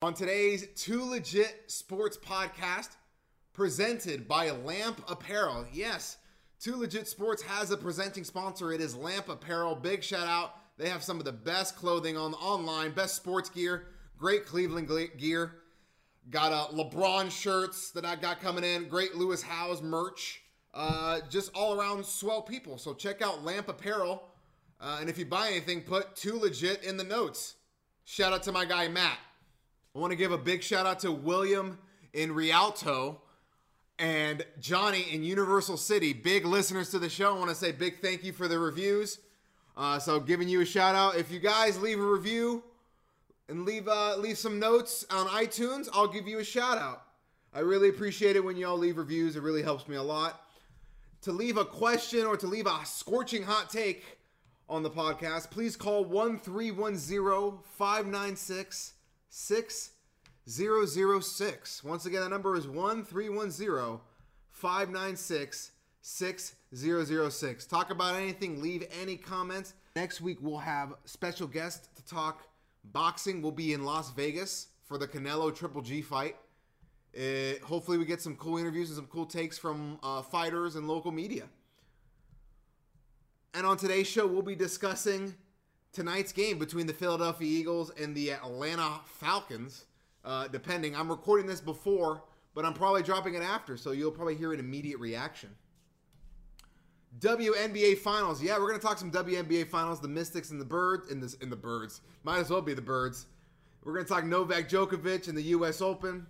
On today's Too Legit Sports podcast, presented by Lamp Apparel. Yes, Too Legit Sports has a presenting sponsor. It is Lamp Apparel. Big shout out. They have some of the best clothing on online, best sports gear, great Cleveland gear. Got uh, LeBron shirts that I got coming in, great Lewis Howes merch. Uh, just all around swell people. So check out Lamp Apparel. Uh, and if you buy anything, put Too Legit in the notes. Shout out to my guy Matt. I want to give a big shout out to William in Rialto and Johnny in Universal City. Big listeners to the show. I want to say big thank you for the reviews. Uh, so giving you a shout out. If you guys leave a review and leave uh, leave some notes on iTunes, I'll give you a shout out. I really appreciate it when y'all leave reviews. It really helps me a lot. To leave a question or to leave a scorching hot take on the podcast, please call 1310 596 6006. Once again, that number is 1310 596 6006. Talk about anything, leave any comments. Next week, we'll have special guest to talk boxing. We'll be in Las Vegas for the Canelo Triple G fight. It, hopefully, we get some cool interviews and some cool takes from uh, fighters and local media. And on today's show, we'll be discussing tonight's game between the Philadelphia Eagles and the Atlanta Falcons. Uh, depending, I'm recording this before, but I'm probably dropping it after, so you'll probably hear an immediate reaction. WNBA Finals, yeah, we're gonna talk some WNBA Finals. The Mystics and the Birds, in this in the Birds, might as well be the Birds. We're gonna talk Novak Djokovic and the U.S. Open.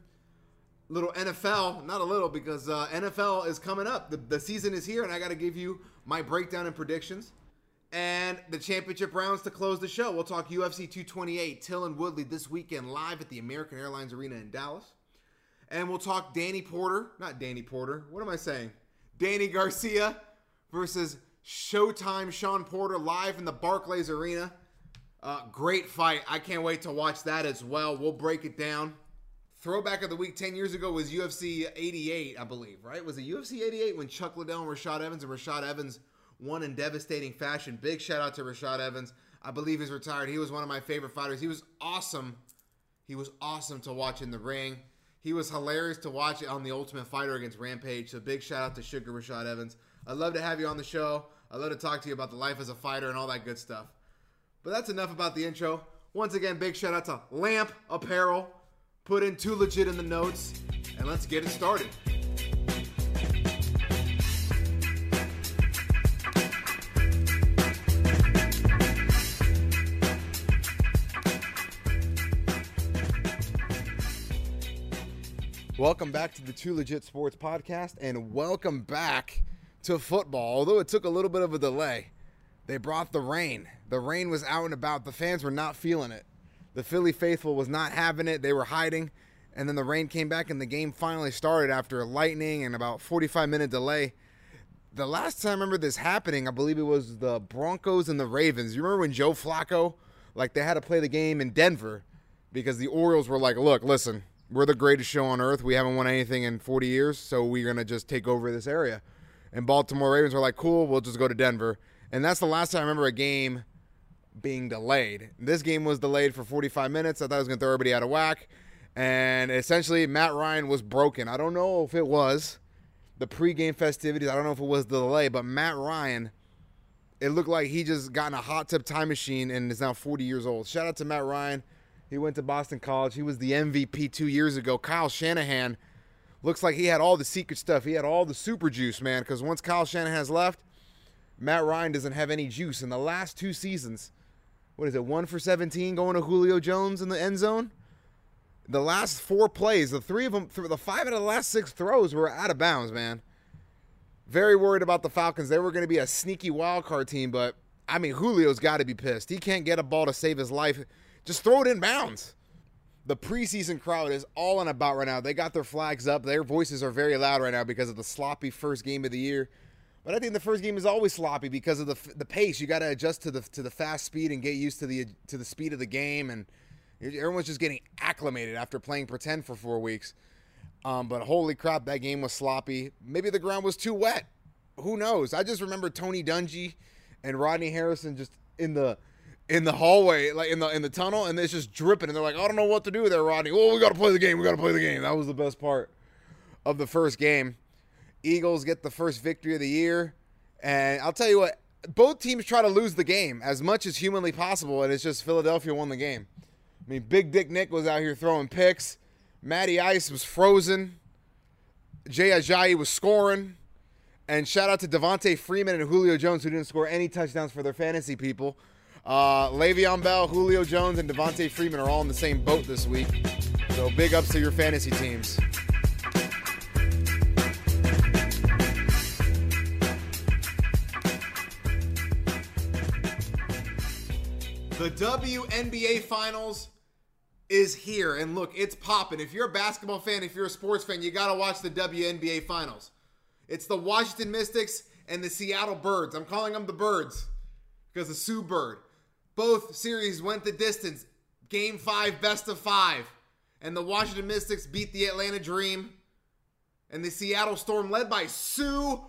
Little NFL, not a little, because uh, NFL is coming up. The, the season is here, and I got to give you my breakdown and predictions and the championship rounds to close the show. We'll talk UFC 228, Till and Woodley this weekend live at the American Airlines Arena in Dallas. And we'll talk Danny Porter, not Danny Porter, what am I saying? Danny Garcia versus Showtime Shawn Porter live in the Barclays Arena. Uh, great fight. I can't wait to watch that as well. We'll break it down. Throwback of the week 10 years ago was UFC 88, I believe, right? Was it UFC 88 when Chuck Liddell and Rashad Evans and Rashad Evans won in devastating fashion. Big shout out to Rashad Evans. I believe he's retired. He was one of my favorite fighters. He was awesome. He was awesome to watch in the ring. He was hilarious to watch on the Ultimate Fighter against Rampage. So big shout out to Sugar Rashad Evans. I'd love to have you on the show. I'd love to talk to you about the life as a fighter and all that good stuff. But that's enough about the intro. Once again, big shout out to Lamp Apparel. Put in too legit in the notes, and let's get it started. Welcome back to the Two Legit Sports Podcast, and welcome back to football. Although it took a little bit of a delay, they brought the rain. The rain was out and about. The fans were not feeling it. The Philly faithful was not having it. They were hiding, and then the rain came back, and the game finally started after lightning and about 45 minute delay. The last time I remember this happening, I believe it was the Broncos and the Ravens. You remember when Joe Flacco, like they had to play the game in Denver because the Orioles were like, "Look, listen." We're the greatest show on earth. We haven't won anything in 40 years, so we're going to just take over this area. And Baltimore Ravens were like, cool, we'll just go to Denver. And that's the last time I remember a game being delayed. This game was delayed for 45 minutes. I thought I was going to throw everybody out of whack. And essentially, Matt Ryan was broken. I don't know if it was the pregame festivities. I don't know if it was the delay, but Matt Ryan, it looked like he just got in a hot tub time machine and is now 40 years old. Shout out to Matt Ryan. He went to Boston College. He was the MVP two years ago. Kyle Shanahan looks like he had all the secret stuff. He had all the super juice, man. Because once Kyle Shanahan's left, Matt Ryan doesn't have any juice. In the last two seasons, what is it, one for 17 going to Julio Jones in the end zone? The last four plays, the three of them, the five out of the last six throws were out of bounds, man. Very worried about the Falcons. They were going to be a sneaky wild card team, but I mean, Julio's got to be pissed. He can't get a ball to save his life just throw it in bounds. The preseason crowd is all on about right now. They got their flags up. Their voices are very loud right now because of the sloppy first game of the year. But I think the first game is always sloppy because of the the pace. You got to adjust to the to the fast speed and get used to the to the speed of the game, and everyone's just getting acclimated after playing pretend for four weeks. Um, but holy crap, that game was sloppy. Maybe the ground was too wet. Who knows? I just remember Tony Dungy and Rodney Harrison just in the in the hallway, like in the in the tunnel, and it's just dripping. And they're like, I don't know what to do there, Rodney. Well, we got to play the game. We got to play the game. That was the best part of the first game. Eagles get the first victory of the year, and I'll tell you what. Both teams try to lose the game as much as humanly possible, and it's just Philadelphia won the game. I mean, Big Dick Nick was out here throwing picks. Matty Ice was frozen. Jay Ajayi was scoring. And shout out to Devonta Freeman and Julio Jones, who didn't score any touchdowns for their fantasy people. Uh, Le'Veon Bell, Julio Jones, and Devonta Freeman are all in the same boat this week. So big ups to your fantasy teams. The WNBA Finals is here. And look, it's popping. If you're a basketball fan, if you're a sports fan, you got to watch the WNBA Finals. It's the Washington Mystics and the Seattle Birds. I'm calling them the Birds because the Sue Bird. Both series went the distance. Game five, best of five. And the Washington Mystics beat the Atlanta Dream. And the Seattle Storm, led by Sue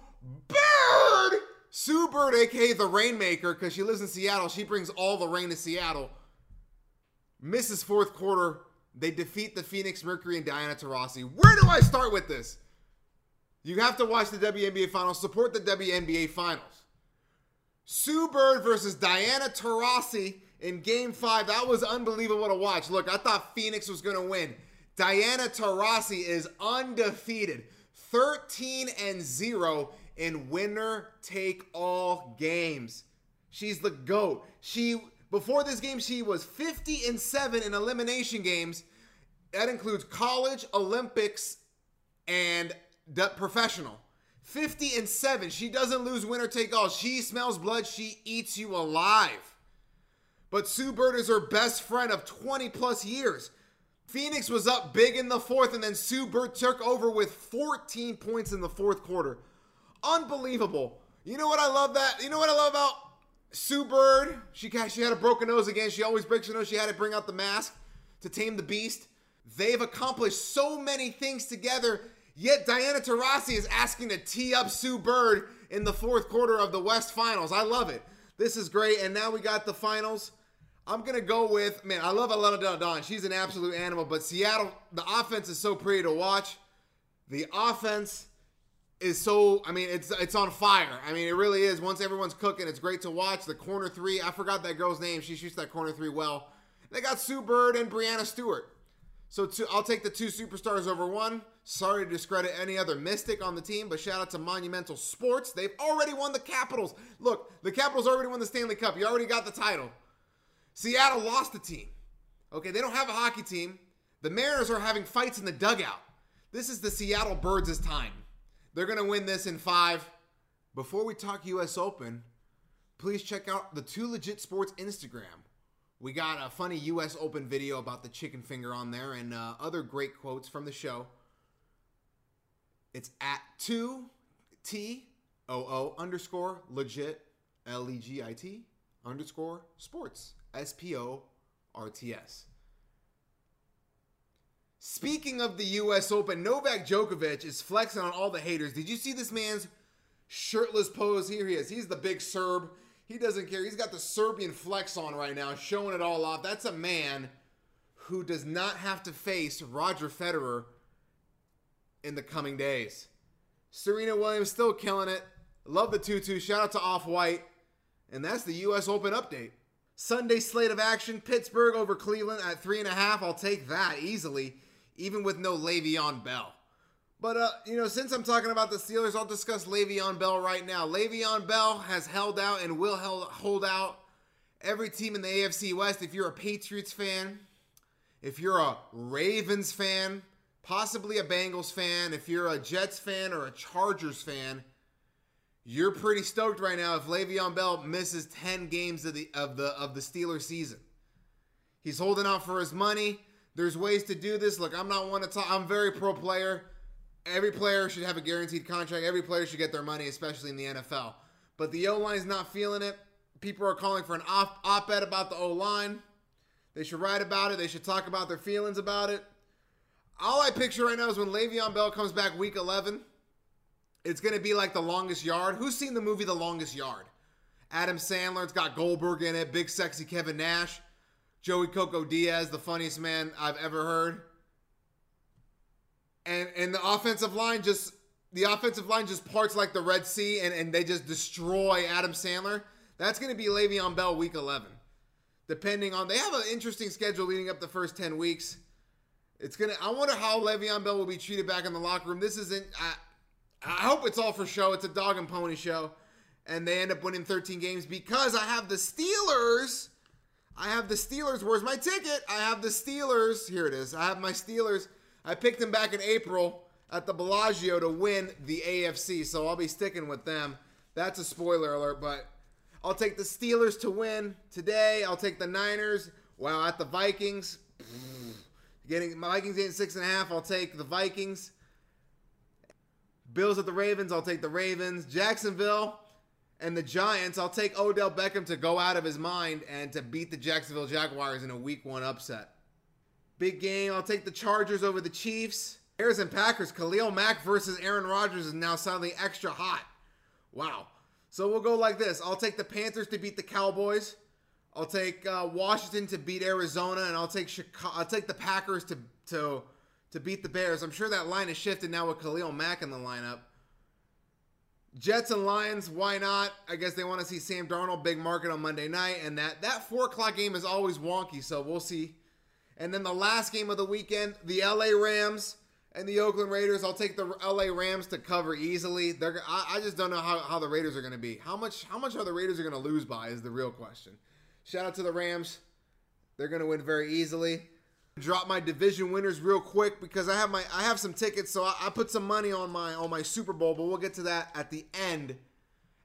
Bird. Sue Bird, aka the Rainmaker, because she lives in Seattle. She brings all the rain to Seattle. Misses fourth quarter. They defeat the Phoenix Mercury and Diana Taurasi. Where do I start with this? You have to watch the WNBA Finals. Support the WNBA Finals. Sue Bird versus Diana Taurasi in Game 5. That was unbelievable to watch. Look, I thought Phoenix was going to win. Diana Taurasi is undefeated. 13 and 0 in winner take all games. She's the GOAT. She before this game she was 50 and 7 in elimination games. That includes college, Olympics, and professional. 50 and 7. She doesn't lose winner take all. She smells blood, she eats you alive. But Sue Bird is her best friend of 20 plus years. Phoenix was up big in the fourth, and then Sue Bird took over with 14 points in the fourth quarter. Unbelievable. You know what I love that? You know what I love about Sue Bird? She, she had a broken nose again. She always breaks her nose. She had to bring out the mask to tame the beast. They've accomplished so many things together Yet Diana Taurasi is asking to tee up Sue Bird in the fourth quarter of the West Finals. I love it. This is great. And now we got the finals. I'm gonna go with man. I love Elena Delle Donne. She's an absolute animal. But Seattle, the offense is so pretty to watch. The offense is so. I mean, it's it's on fire. I mean, it really is. Once everyone's cooking, it's great to watch. The corner three. I forgot that girl's name. She shoots that corner three well. They got Sue Bird and Breanna Stewart. So two, I'll take the two superstars over one. Sorry to discredit any other Mystic on the team, but shout out to Monumental Sports. They've already won the Capitals. Look, the Capitals already won the Stanley Cup. You already got the title. Seattle lost the team. Okay, they don't have a hockey team. The Mariners are having fights in the dugout. This is the Seattle Birds' time. They're going to win this in five. Before we talk U.S. Open, please check out the Two Legit Sports Instagram. We got a funny U.S. Open video about the chicken finger on there and uh, other great quotes from the show. It's at 2 T O O underscore legit L E G I T underscore sports S P O R T S. Speaking of the U.S. Open, Novak Djokovic is flexing on all the haters. Did you see this man's shirtless pose? Here he is. He's the big Serb. He doesn't care. He's got the Serbian flex on right now, showing it all off. That's a man who does not have to face Roger Federer in the coming days. Serena Williams still killing it. Love the 2 2. Shout out to Off White. And that's the U.S. Open update. Sunday slate of action Pittsburgh over Cleveland at 3.5. I'll take that easily, even with no Le'Veon Bell. But uh, you know, since I'm talking about the Steelers, I'll discuss Le'Veon Bell right now. Le'Veon Bell has held out and will hold out every team in the AFC West. If you're a Patriots fan, if you're a Ravens fan, possibly a Bengals fan, if you're a Jets fan or a Chargers fan, you're pretty stoked right now if Le'Veon Bell misses 10 games of the of the of the Steelers season. He's holding out for his money. There's ways to do this. Look, I'm not one to talk. I'm very pro player every player should have a guaranteed contract. Every player should get their money, especially in the NFL. But the O line is not feeling it. People are calling for an op ed about the O line. They should write about it. They should talk about their feelings about it. All I picture right now is when Le'Veon Bell comes back week 11, it's going to be like The Longest Yard. Who's seen the movie The Longest Yard? Adam Sandler, it's got Goldberg in it, big sexy Kevin Nash, Joey Coco Diaz, the funniest man I've ever heard. And and the offensive line just the offensive line just parts like the Red Sea and, and they just destroy Adam Sandler. That's going to be Le'Veon Bell week 11. Depending on, they have an interesting schedule leading up the first 10 weeks. It's to, I wonder how Le'Veon Bell will be treated back in the locker room. This isn't, I, I hope it's all for show. It's a dog and pony show. And they end up winning 13 games because I have the Steelers. I have the Steelers. Where's my ticket? I have the Steelers. Here it is. I have my Steelers. I picked them back in April at the Bellagio to win the AFC, so I'll be sticking with them. That's a spoiler alert, but I'll take the Steelers to win today. I'll take the Niners. Wow, at the Vikings, getting my Vikings getting six and a half. I'll take the Vikings. Bills at the Ravens. I'll take the Ravens. Jacksonville and the Giants. I'll take Odell Beckham to go out of his mind and to beat the Jacksonville Jaguars in a Week One upset. Big game. I'll take the Chargers over the Chiefs. Bears and Packers. Khalil Mack versus Aaron Rodgers is now suddenly extra hot. Wow. So we'll go like this. I'll take the Panthers to beat the Cowboys. I'll take uh, Washington to beat Arizona, and I'll take Chicago. I'll take the Packers to to to beat the Bears. I'm sure that line has shifted now with Khalil Mack in the lineup. Jets and Lions, why not? I guess they want to see Sam Darnold, big market on Monday night, and that that four o'clock game is always wonky, so we'll see. And then the last game of the weekend, the LA Rams and the Oakland Raiders, I'll take the LA Rams to cover easily. They're I, I just don't know how, how the Raiders are going to be. How much how much are the Raiders are going to lose by is the real question. Shout out to the Rams. They're going to win very easily. Drop my division winners real quick because I have my I have some tickets, so I, I put some money on my on my Super Bowl, but we'll get to that at the end.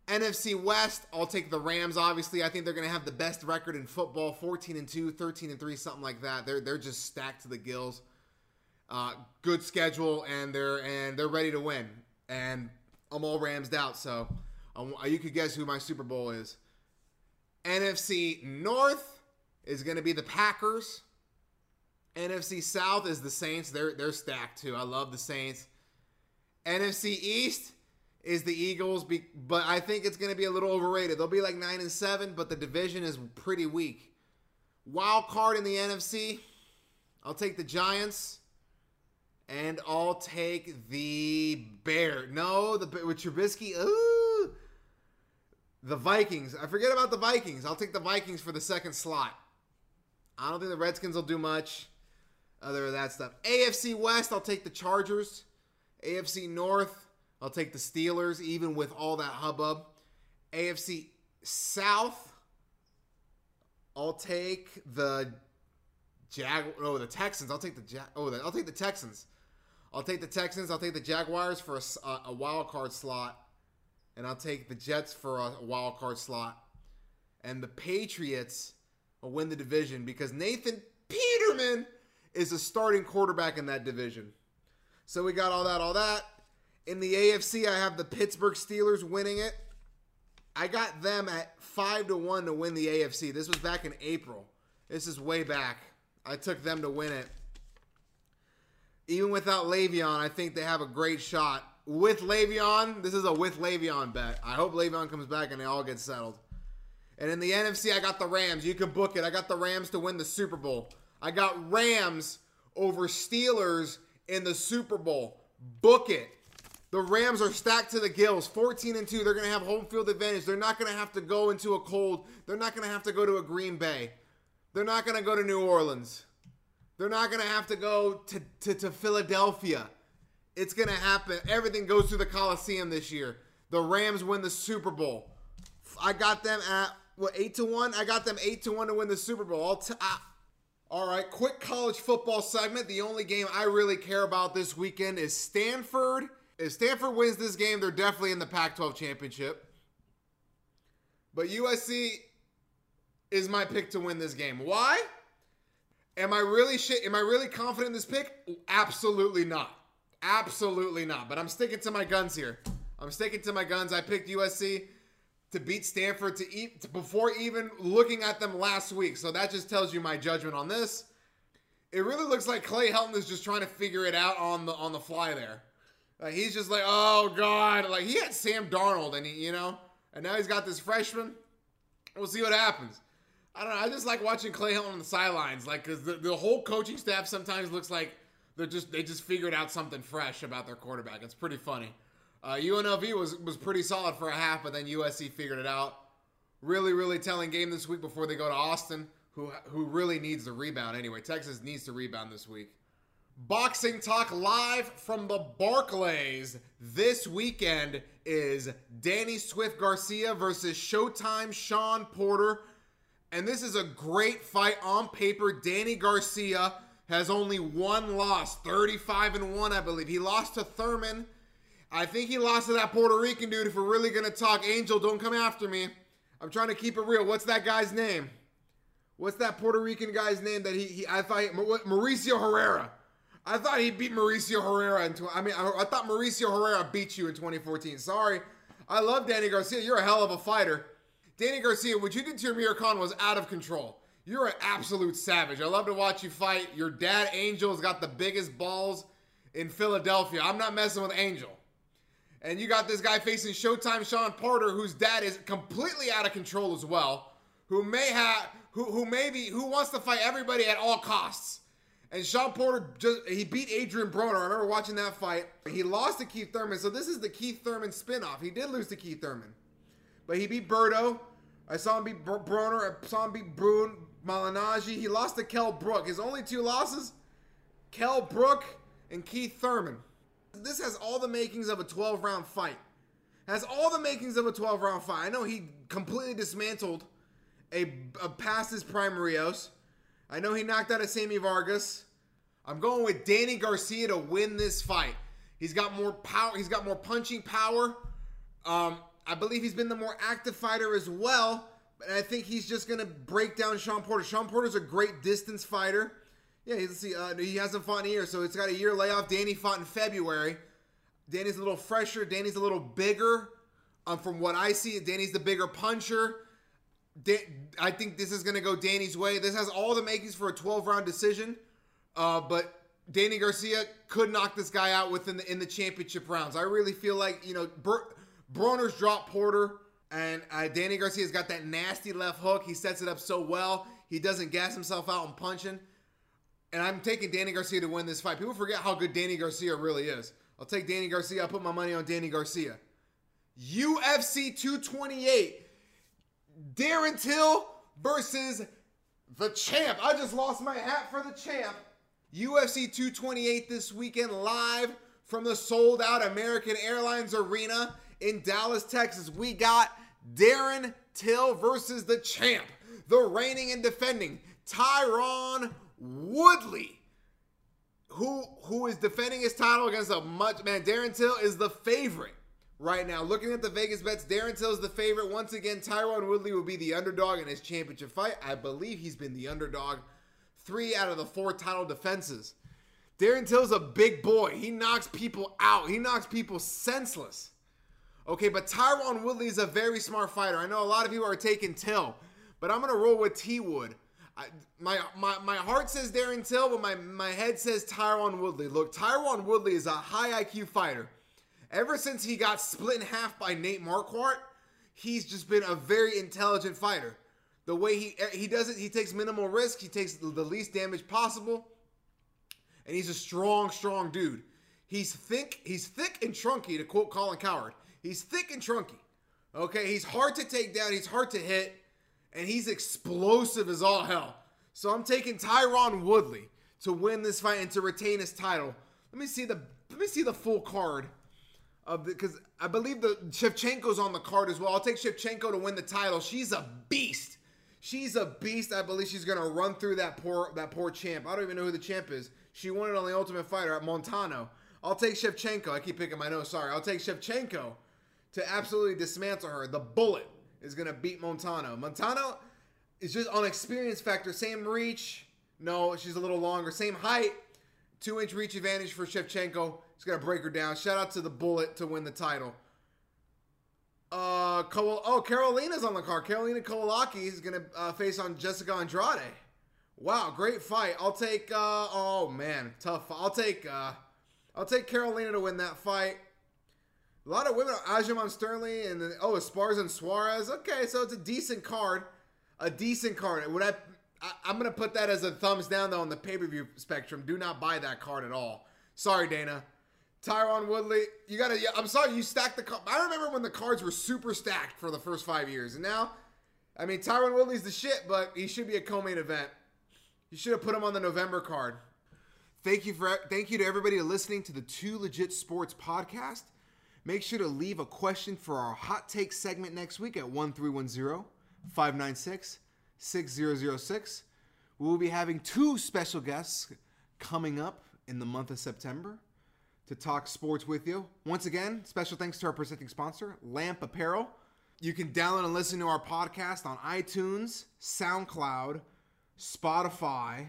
NFC West, I'll take the Rams. Obviously, I think they're going to have the best record in football 14 and 2, 13 and 3, something like that. They're, they're just stacked to the gills. Uh, good schedule, and they're and they're ready to win. And I'm all Ramsed out, so um, you could guess who my Super Bowl is. NFC North is going to be the Packers. NFC South is the Saints. They're they're stacked too. I love the Saints. NFC East is the Eagles, but I think it's going to be a little overrated. They'll be like nine and seven, but the division is pretty weak. Wild card in the NFC, I'll take the Giants. And I'll take the Bear. No, the with Trubisky. Ooh, the Vikings. I forget about the Vikings. I'll take the Vikings for the second slot. I don't think the Redskins will do much other than that stuff. AFC West. I'll take the Chargers. AFC North. I'll take the Steelers, even with all that hubbub. AFC South. I'll take the Jag. Oh, the Texans. I'll take the. Oh, the, I'll take the Texans. I'll take the Texans. I'll take the Jaguars for a, a wild card slot, and I'll take the Jets for a wild card slot, and the Patriots will win the division because Nathan Peterman is a starting quarterback in that division. So we got all that, all that. In the AFC, I have the Pittsburgh Steelers winning it. I got them at five to one to win the AFC. This was back in April. This is way back. I took them to win it even without Le'Veon, I think they have a great shot. With Le'Veon, this is a with Le'Veon bet. I hope Le'Veon comes back and they all get settled. And in the NFC, I got the Rams. You can book it. I got the Rams to win the Super Bowl. I got Rams over Steelers in the Super Bowl. Book it. The Rams are stacked to the gills, 14 and 2. They're going to have home field advantage. They're not going to have to go into a cold. They're not going to have to go to a Green Bay. They're not going to go to New Orleans. They're not going to have to go to, to, to Philadelphia. It's going to happen. Everything goes through the Coliseum this year. The Rams win the Super Bowl. I got them at what eight to one. I got them eight to one to win the Super Bowl. All, t- I, all right, quick college football segment. The only game I really care about this weekend is Stanford. If Stanford wins this game, they're definitely in the Pac-12 championship. But USC is my pick to win this game. Why? Am I really shit? Am I really confident in this pick? Absolutely not. Absolutely not. But I'm sticking to my guns here. I'm sticking to my guns. I picked USC to beat Stanford to eat before even looking at them last week. So that just tells you my judgment on this. It really looks like Clay Helton is just trying to figure it out on the on the fly there. Like he's just like, oh god, like he had Sam Darnold and he, you know, and now he's got this freshman. We'll see what happens. I don't know. I just like watching Clay Helton on the sidelines, like because the, the whole coaching staff sometimes looks like they're just they just figured out something fresh about their quarterback. It's pretty funny. Uh, UNLV was was pretty solid for a half, but then USC figured it out. Really, really telling game this week before they go to Austin, who who really needs the rebound anyway. Texas needs to rebound this week. Boxing Talk live from the Barclays this weekend is Danny Swift Garcia versus Showtime Shawn Porter. And this is a great fight on paper. Danny Garcia has only one loss, 35 and 1, I believe. He lost to Thurman. I think he lost to that Puerto Rican dude. If we're really going to talk, Angel, don't come after me. I'm trying to keep it real. What's that guy's name? What's that Puerto Rican guy's name that he, he I thought he, Mauricio Herrera. I thought he beat Mauricio Herrera in. Tw- I mean, I, I thought Mauricio Herrera beat you in 2014. Sorry, I love Danny Garcia. You're a hell of a fighter, Danny Garcia. What you did to Amir Khan was out of control. You're an absolute savage. I love to watch you fight. Your dad Angel's got the biggest balls in Philadelphia. I'm not messing with Angel. And you got this guy facing Showtime Sean Porter, whose dad is completely out of control as well, who may have who who maybe who wants to fight everybody at all costs. And Shawn Porter just he beat Adrien Broner. I remember watching that fight. He lost to Keith Thurman. So this is the Keith Thurman spinoff. He did lose to Keith Thurman. But he beat Berto. I saw him beat Broner. I saw him beat Brune, Malignaggi. He lost to Kell Brook. His only two losses, Kell Brook and Keith Thurman. This has all the makings of a 12 round fight. Has all the makings of a 12 round fight. I know he completely dismantled a, a past his prime Rios. I know he knocked out a Sammy Vargas. I'm going with Danny Garcia to win this fight. He's got more power. He's got more punching power. Um, I believe he's been the more active fighter as well. But I think he's just going to break down Shawn Porter. Shawn Porter's a great distance fighter. Yeah, let's see. Uh, he hasn't fought in a year, so it's got a year layoff. Danny fought in February. Danny's a little fresher. Danny's a little bigger. Um, from what I see, Danny's the bigger puncher. I think this is going to go Danny's way. This has all the makings for a 12 round decision, uh, but Danny Garcia could knock this guy out within the in the championship rounds. I really feel like you know Br- Broner's dropped Porter, and uh, Danny Garcia's got that nasty left hook. He sets it up so well. He doesn't gas himself out and punching. And I'm taking Danny Garcia to win this fight. People forget how good Danny Garcia really is. I'll take Danny Garcia. I'll put my money on Danny Garcia. UFC 228 Darren Till versus the champ. I just lost my hat for the champ. UFC 228 this weekend live from the sold out American Airlines Arena in Dallas, Texas. We got Darren Till versus the champ, the reigning and defending Tyron Woodley, who who is defending his title against a much man. Darren Till is the favorite right now. Looking at the Vegas bets, Darren Till is the favorite. Once again, Tyron Woodley will be the underdog in his championship fight. I believe he's been the underdog three out of the four title defenses. Darren Till's a big boy. He knocks people out. He knocks people senseless. Okay, but Tyron Woodley is a very smart fighter. I know a lot of you are taking Till, but I'm gonna roll with T Wood. My, my my heart says Darren Till, but my, my head says Tyron Woodley. Look, Tyron Woodley is a high IQ fighter. Ever since he got split in half by Nate Marquardt, he's just been a very intelligent fighter. The way he eh, he does it, he takes minimal risk, he takes the least damage possible, and he's a strong, strong dude. He's thick, he's thick and trunky, to quote Colin Cowherd. He's thick and trunky. Okay, he's hard to take down, he's hard to hit, and he's explosive as all hell. So I'm taking Tyron Woodley to win this fight and to retain his title. Let me see the let me see the full card of because I believe the Shevchenko's on the card as well. I'll take Shevchenko to win the title. She's a beast. She's a beast. I believe she's gonna run through that poor that poor champ. I don't even know who the champ is. She won it on the Ultimate Fighter at Montano. I'll take Shevchenko. I keep picking my nose. Sorry. I'll take Shevchenko to absolutely dismantle her. The bullet is gonna beat Montano. Montano is just on experience factor. Same reach. No, she's a little longer. Same height. Two inch reach advantage for Shevchenko. He's gonna break her down. Shout out to the Bullet to win the title. Uh, oh, Carolina's on the card. Carolina Kowalaki is gonna uh, face on Jessica Andrade. Wow, great fight. I'll take. Uh, oh man, tough. I'll take. Uh, I'll take Carolina to win that fight. A lot of women. Aljamain Sterling and then, oh, Esparza and Suarez. Okay, so it's a decent card. a decent card. Would I, I? I'm gonna put that as a thumbs down though on the pay per view spectrum. Do not buy that card at all. Sorry, Dana. Tyron Woodley, you gotta. Yeah, I'm sorry, you stacked the. I remember when the cards were super stacked for the first five years, and now, I mean, Tyron Woodley's the shit, but he should be a co-main event. You should have put him on the November card. Thank you for thank you to everybody listening to the Two Legit Sports podcast. Make sure to leave a question for our hot take segment next week at 1310-596-6006. We will be having two special guests coming up in the month of September to talk sports with you. Once again, special thanks to our presenting sponsor, Lamp Apparel. You can download and listen to our podcast on iTunes, SoundCloud, Spotify,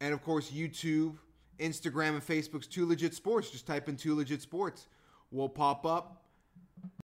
and of course YouTube, Instagram, and Facebook's Two Legit Sports. Just type in Two Legit Sports. We'll pop up.